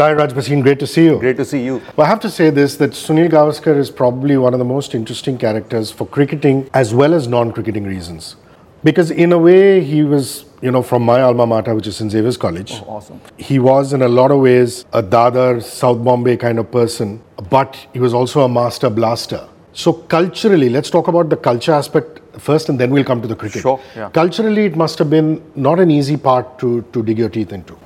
Tahir Raj Bhasin, great to see you. Great to see you. Well, I have to say this that Sunil Gavaskar is probably one of the most interesting characters for cricketing as well as non cricketing reasons. Because, in a way, he was, you know, from my alma mater, which is St. Xavier's College. Oh, awesome. He was, in a lot of ways, a Dadar, South Bombay kind of person, but he was also a master blaster. So, culturally, let's talk about the culture aspect first and then we'll come to the cricket. Sure, yeah. Culturally, it must have been not an easy part to, to dig your teeth into.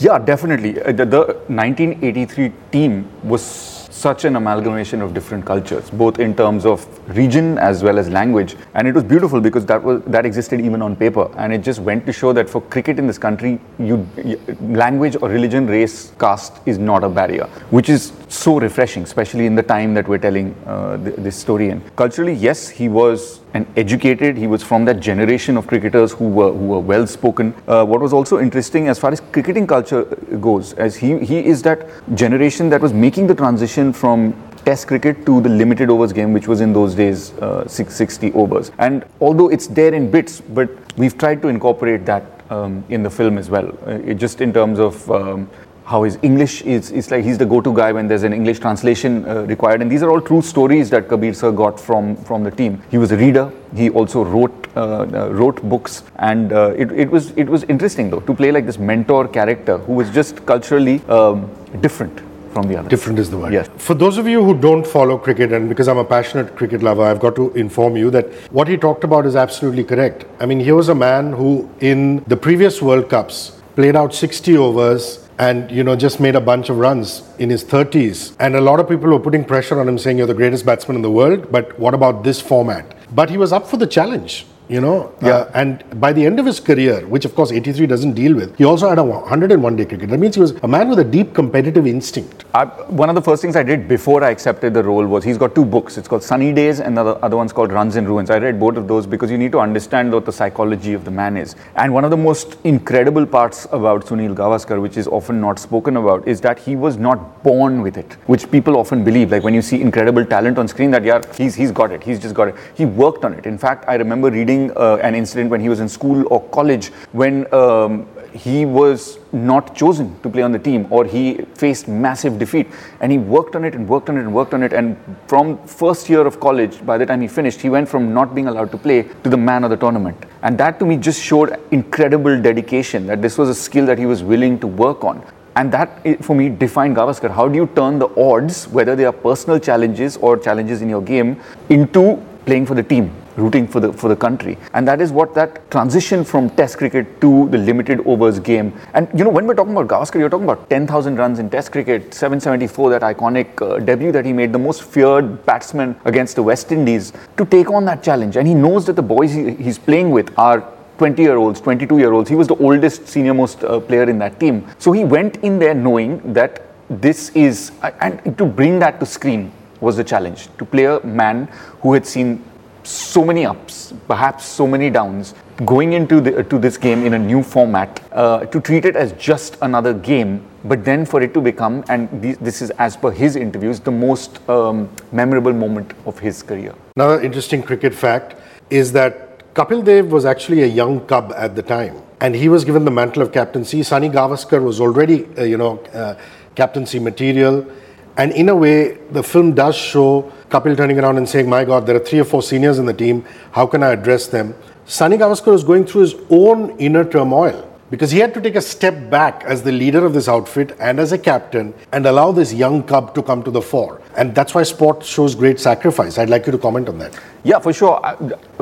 Yeah, definitely. Uh, the, the 1983 team was such an amalgamation of different cultures, both in terms of region as well as language. And it was beautiful because that was that existed even on paper. And it just went to show that for cricket in this country, you, you language or religion, race, caste is not a barrier, which is so refreshing, especially in the time that we're telling uh, th- this story in. Culturally, yes, he was an educated. He was from that generation of cricketers who were who were well spoken. Uh, what was also interesting as far as cricketing culture goes, as he he is that generation that was making the transition from Test cricket to the limited overs game, which was in those days uh, 660 overs. And although it's there in bits, but we've tried to incorporate that um, in the film as well, uh, it just in terms of um, how his English is, is like he's the go-to guy when there's an English translation uh, required. And these are all true stories that Kabir sir got from, from the team. He was a reader. He also wrote uh, uh, wrote books, and uh, it, it was it was interesting though to play like this mentor character who was just culturally um, different from the others. Different is the word. Yes. For those of you who don't follow cricket, and because I'm a passionate cricket lover, I've got to inform you that what he talked about is absolutely correct. I mean, here was a man who, in the previous World Cups, played out 60 overs and you know just made a bunch of runs in his 30s and a lot of people were putting pressure on him saying you're the greatest batsman in the world but what about this format but he was up for the challenge you know Yeah. Uh, and by the end of his career which of course 83 doesn't deal with he also had a 101 day cricket that means he was a man with a deep competitive instinct I, one of the first things I did before I accepted the role was he's got two books. It's called Sunny Days and the other one's called Runs and Ruins. I read both of those because you need to understand what the psychology of the man is. And one of the most incredible parts about Sunil Gavaskar, which is often not spoken about, is that he was not born with it, which people often believe. Like when you see incredible talent on screen, that yeah, he's he's got it, he's just got it. He worked on it. In fact, I remember reading uh, an incident when he was in school or college when. Um, he was not chosen to play on the team or he faced massive defeat. And he worked on it and worked on it and worked on it. And from first year of college by the time he finished he went from not being allowed to play to the man of the tournament. And that to me just showed incredible dedication that this was a skill that he was willing to work on. And that for me defined Gavaskar. How do you turn the odds whether they are personal challenges or challenges in your game into playing for the team rooting for the for the country and that is what that transition from test cricket to the limited overs game and you know when we're talking about Gavaskar you're talking about 10000 runs in test cricket 774 that iconic uh, debut that he made the most feared batsman against the west indies to take on that challenge and he knows that the boys he, he's playing with are 20 year olds, 22 year olds. He was the oldest, senior most uh, player in that team. So he went in there knowing that this is, and to bring that to screen was the challenge. To play a man who had seen so many ups, perhaps so many downs, going into the, to this game in a new format, uh, to treat it as just another game, but then for it to become, and this, this is as per his interviews, the most um, memorable moment of his career. Another interesting cricket fact is that Kapil Dev was actually a young cub at the time, and he was given the mantle of captaincy. Sunny Gavaskar was already, uh, you know, uh, captaincy material, and in a way, the film does show Kapil turning around and saying, "My God, there are three or four seniors in the team. How can I address them?" Sunny Gavaskar was going through his own inner turmoil because he had to take a step back as the leader of this outfit and as a captain and allow this young cub to come to the fore. And that's why sport shows great sacrifice. I'd like you to comment on that. Yeah, for sure.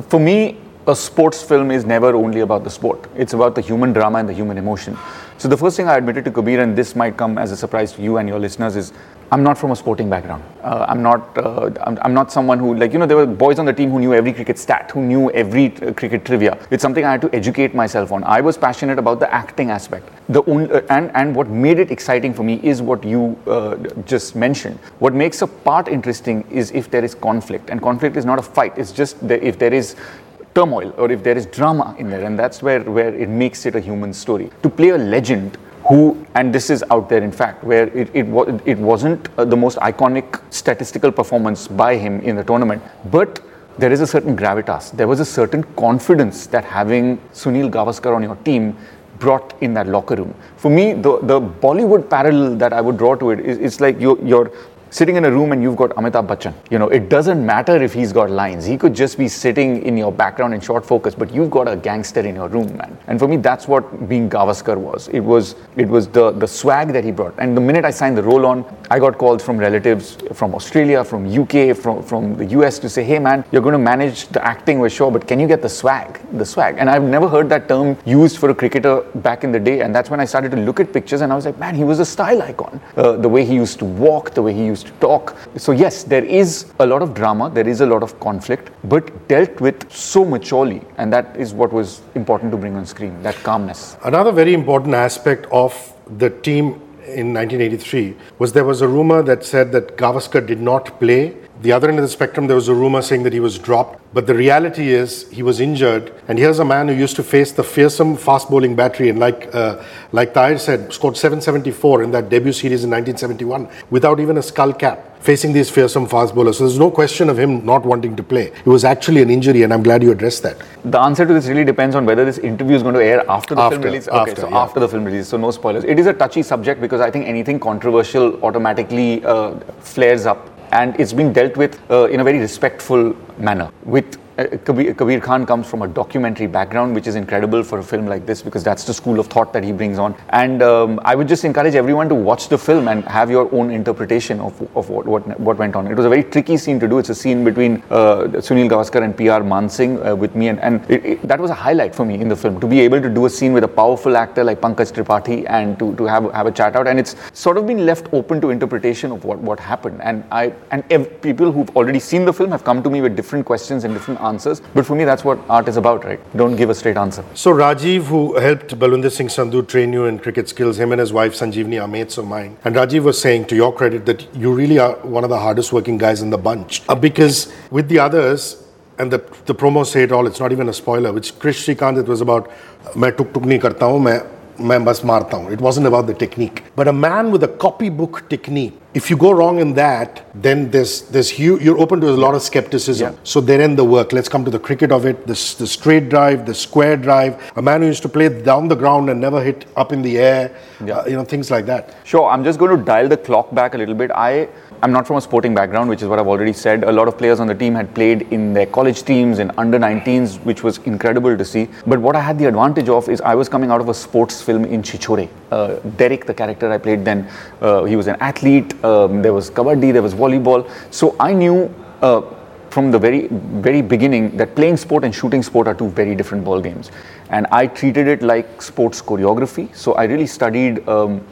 For me, a sports film is never only about the sport. It's about the human drama and the human emotion. So the first thing I admitted to Kabir, and this might come as a surprise to you and your listeners, is I'm not from a sporting background. Uh, I'm not. Uh, I'm, I'm not someone who like you know there were boys on the team who knew every cricket stat, who knew every uh, cricket trivia. It's something I had to educate myself on. I was passionate about the acting aspect. The only, uh, and and what made it exciting for me is what you uh, just mentioned. What makes a part interesting is if there is conflict, and conflict is not a fight. It's just that if there is turmoil or if there is drama in there and that's where where it makes it a human story to play a legend who and this is out there in fact where it, it, it wasn't uh, the most iconic statistical performance by him in the tournament but there is a certain gravitas there was a certain confidence that having sunil gavaskar on your team brought in that locker room. For me, the, the Bollywood parallel that I would draw to it is it's like you're, you're sitting in a room and you've got Amitabh Bachchan. You know, it doesn't matter if he's got lines. He could just be sitting in your background in short focus, but you've got a gangster in your room, man. And for me, that's what being Gavaskar was. It was it was the the swag that he brought. And the minute I signed the role on, I got calls from relatives from Australia, from UK, from from the US to say, hey man, you're going to manage the acting, we're sure, but can you get the swag? The swag. And I've never heard that term used for a cricketer back in the day. And that's when I started to look at pictures and I was like, man, he was a style icon. Uh, the way he used to walk, the way he used talk. So, yes, there is a lot of drama, there is a lot of conflict, but dealt with so maturely. And that is what was important to bring on screen that calmness. Another very important aspect of the team in 1983 was there was a rumor that said that Gavaskar did not play. The other end of the spectrum, there was a rumor saying that he was dropped. But the reality is he was injured. And here's a man who used to face the fearsome fast bowling battery. And like, uh, like Tahir said, scored 774 in that debut series in 1971 without even a skull cap facing these fearsome fast bowlers. So there's no question of him not wanting to play. It was actually an injury, and I'm glad you addressed that. The answer to this really depends on whether this interview is going to air after the After, film release. after, okay, so yeah. after the film release, so no spoilers. It is a touchy subject because I think anything controversial automatically uh, flares up, and it's being dealt with uh, in a very respectful manner. With Kabir, Kabir Khan comes from a documentary background, which is incredible for a film like this because that's the school of thought that he brings on. And um, I would just encourage everyone to watch the film and have your own interpretation of, of what, what, what went on. It was a very tricky scene to do. It's a scene between uh, Sunil Gavaskar and P.R. Mansingh uh, with me, and, and it, it, that was a highlight for me in the film to be able to do a scene with a powerful actor like Pankaj Tripathi and to, to have, have a chat out. And it's sort of been left open to interpretation of what, what happened. And I and ev- people who've already seen the film have come to me with different questions and different answers. But for me, that's what art is about, right? Don't give a straight answer. So Rajiv, who helped Balwinder Singh Sandhu train you in cricket skills, him and his wife Sanjeevni are mates of mine. And Rajiv was saying, to your credit, that you really are one of the hardest working guys in the bunch. Uh, because with the others, and the, the promos say it all, it's not even a spoiler, which Krish Shrikant, it was about, मैं टुक टुक नहीं करता हूँ मैं मैं बस मारता हूँ. It wasn't about the technique. But a man with a copybook technique, if you go wrong in that, then there's there's hu- you're open to a lot of skepticism. Yeah. So there end the work. Let's come to the cricket of it. The, s- the straight drive, the square drive. A man who used to play down the ground and never hit up in the air. Yeah. Uh, you know things like that. Sure, I'm just going to dial the clock back a little bit. I am not from a sporting background, which is what I've already said. A lot of players on the team had played in their college teams in under 19s, which was incredible to see. But what I had the advantage of is I was coming out of a sports film in Chhichhore. Uh, Derek, the character I played then, uh, he was an athlete. Um, there was kabaddi, there was volleyball. So I knew. Uh, from the very very beginning that playing sport and shooting sport are two very different ball games and i treated it like sports choreography so i really studied um,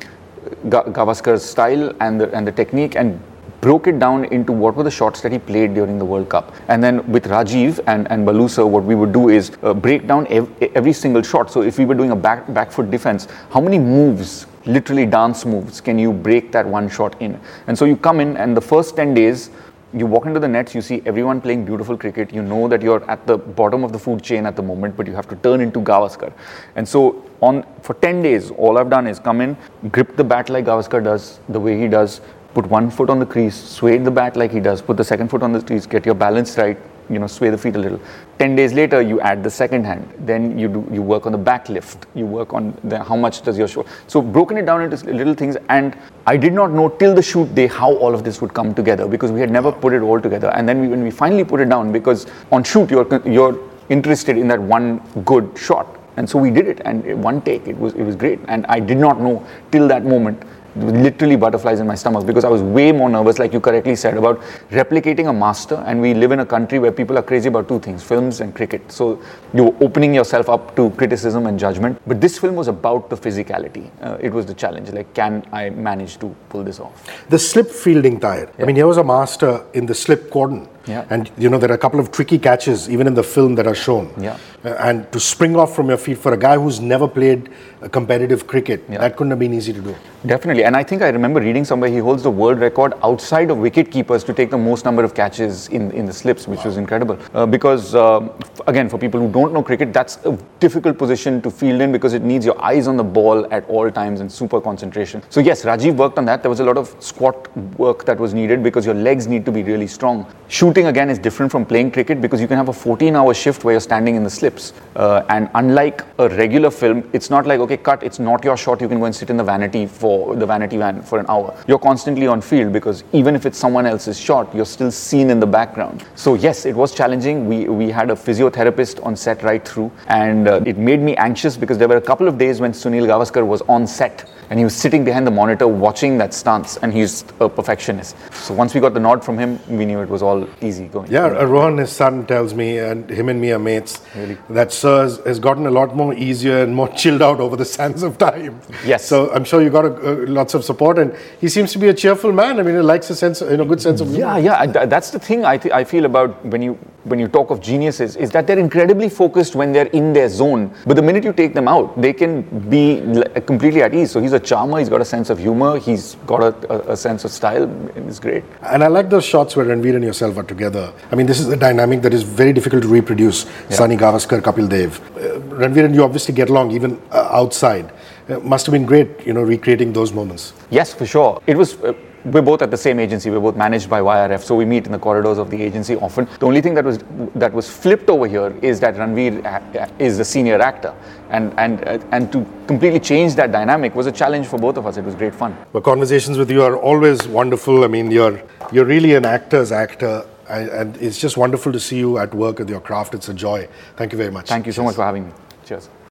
Ga- Gavaskar's style and the, and the technique and broke it down into what were the shots that he played during the World Cup. And then with Rajiv and, and Balusa, what we would do is uh, break down ev- every single shot. So if we were doing a back, back foot defense, how many moves, literally dance moves, can you break that one shot in? And so you come in and the first 10 days, you walk into the nets, you see everyone playing beautiful cricket. You know that you're at the bottom of the food chain at the moment, but you have to turn into Gavaskar. And so, on for 10 days, all I've done is come in, grip the bat like Gavaskar does, the way he does, put one foot on the crease, sway the bat like he does, put the second foot on the crease, get your balance right, you know, sway the feet a little. 10 days later, you add the second hand. Then you do you work on the back lift. You work on the, how much does your shoulder. So broken it down into little things. And I did not know till the shoot day how all of this would come together because we had never put it all together. And then we, when we finally put it down, because on shoot you're you're interested in that one good shot. And so we did it, and one take. It was it was great. And I did not know till that moment literally butterflies in my stomach because I was way more nervous, like you correctly said, about replicating a master. And we live in a country where people are crazy about two things films and cricket. So you're opening yourself up to criticism and judgment. But this film was about the physicality. Uh, it was the challenge. Like, can I manage to pull this off? The slip fielding tire. I mean, he was a master in the slip cordon. Yeah. And you know there are a couple of tricky catches even in the film that are shown. Yeah. Uh, and to spring off from your feet for a guy who's never played a competitive cricket, Yeah. that couldn't have been easy to do. Definitely, and I think I remember reading somewhere he holds the world record outside of wicket keepers to take the most number of catches in, in the slips, which was incredible. Uh, because f- again, for people who don't know cricket, that's a difficult position to field in because it needs your eyes on the ball at all times and super concentration. So yes, Rajiv worked on that. There was a lot of squat work that was needed because your legs need to be really strong. Shooting again is different from playing cricket because you can have a 14-hour shift where you're standing in the slip. Clips. Uh, and unlike a regular film, it's not like, okay, cut, it's not your shot, you can go and sit in the vanity for the vanity van for an hour. You're constantly on field because even if it's someone else's shot, you're still seen in the background. So, yes, it was challenging. We, we had a physiotherapist on set right through, and uh, it made me anxious because there were a couple of days when Sunil Gavaskar was on set and he was sitting behind the monitor watching that stance, and he's a perfectionist. So once we got the nod from him, we knew it was all easy going. Yeah, uh, Rohan, his son, tells me, and him and me are mates, Really? that Sir has, has gotten a lot more easier and more chilled out over the sands of time. Yes. So I'm sure you got a, uh, lots of support, and he seems to be a cheerful man. I mean, he likes a sense, you know, good sense of humor. Yeah, yeah. I- That's the thing I, th- I feel about when you when you talk of geniuses is that they're incredibly focused when they're in their zone. But the minute you take them out, they can be completely at ease. So he's a charmer. He's got a sense of humor. He's got a, a, sense of style. It's great. And I like those shots where Ranveer and yourself are together. I mean, this is a dynamic that is very difficult to reproduce. Sunny Gavaskar, Kapil Dev. Uh, Ranveer and you obviously get along even uh, outside. Uh, must have been great, you know, recreating those moments. Yes, for sure. It was. Uh, we're both at the same agency. We're both managed by YRF, so we meet in the corridors of the agency often. The only thing that was that was flipped over here is that Ranveer uh, is the senior actor, and and uh, and to completely change that dynamic was a challenge for both of us. It was great fun. But conversations with you are always wonderful. I mean, you're you're really an actor's actor, and, and it's just wonderful to see you at work with your craft. It's a joy. Thank you very much. Thank you so much for having me. Cheers.